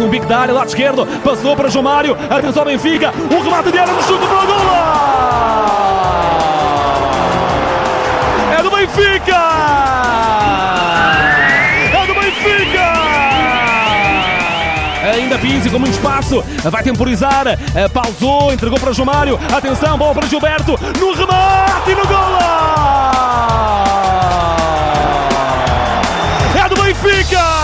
um bico da área, lado esquerdo, passou para João Mário, atenção Benfica, o remate de área no chute para o gol! É do Benfica! É do Benfica! Ainda Pizzi com muito espaço, vai temporizar, eh, pausou, entregou para João Mário, atenção, bola para Gilberto, no remate e no gola, É do Benfica!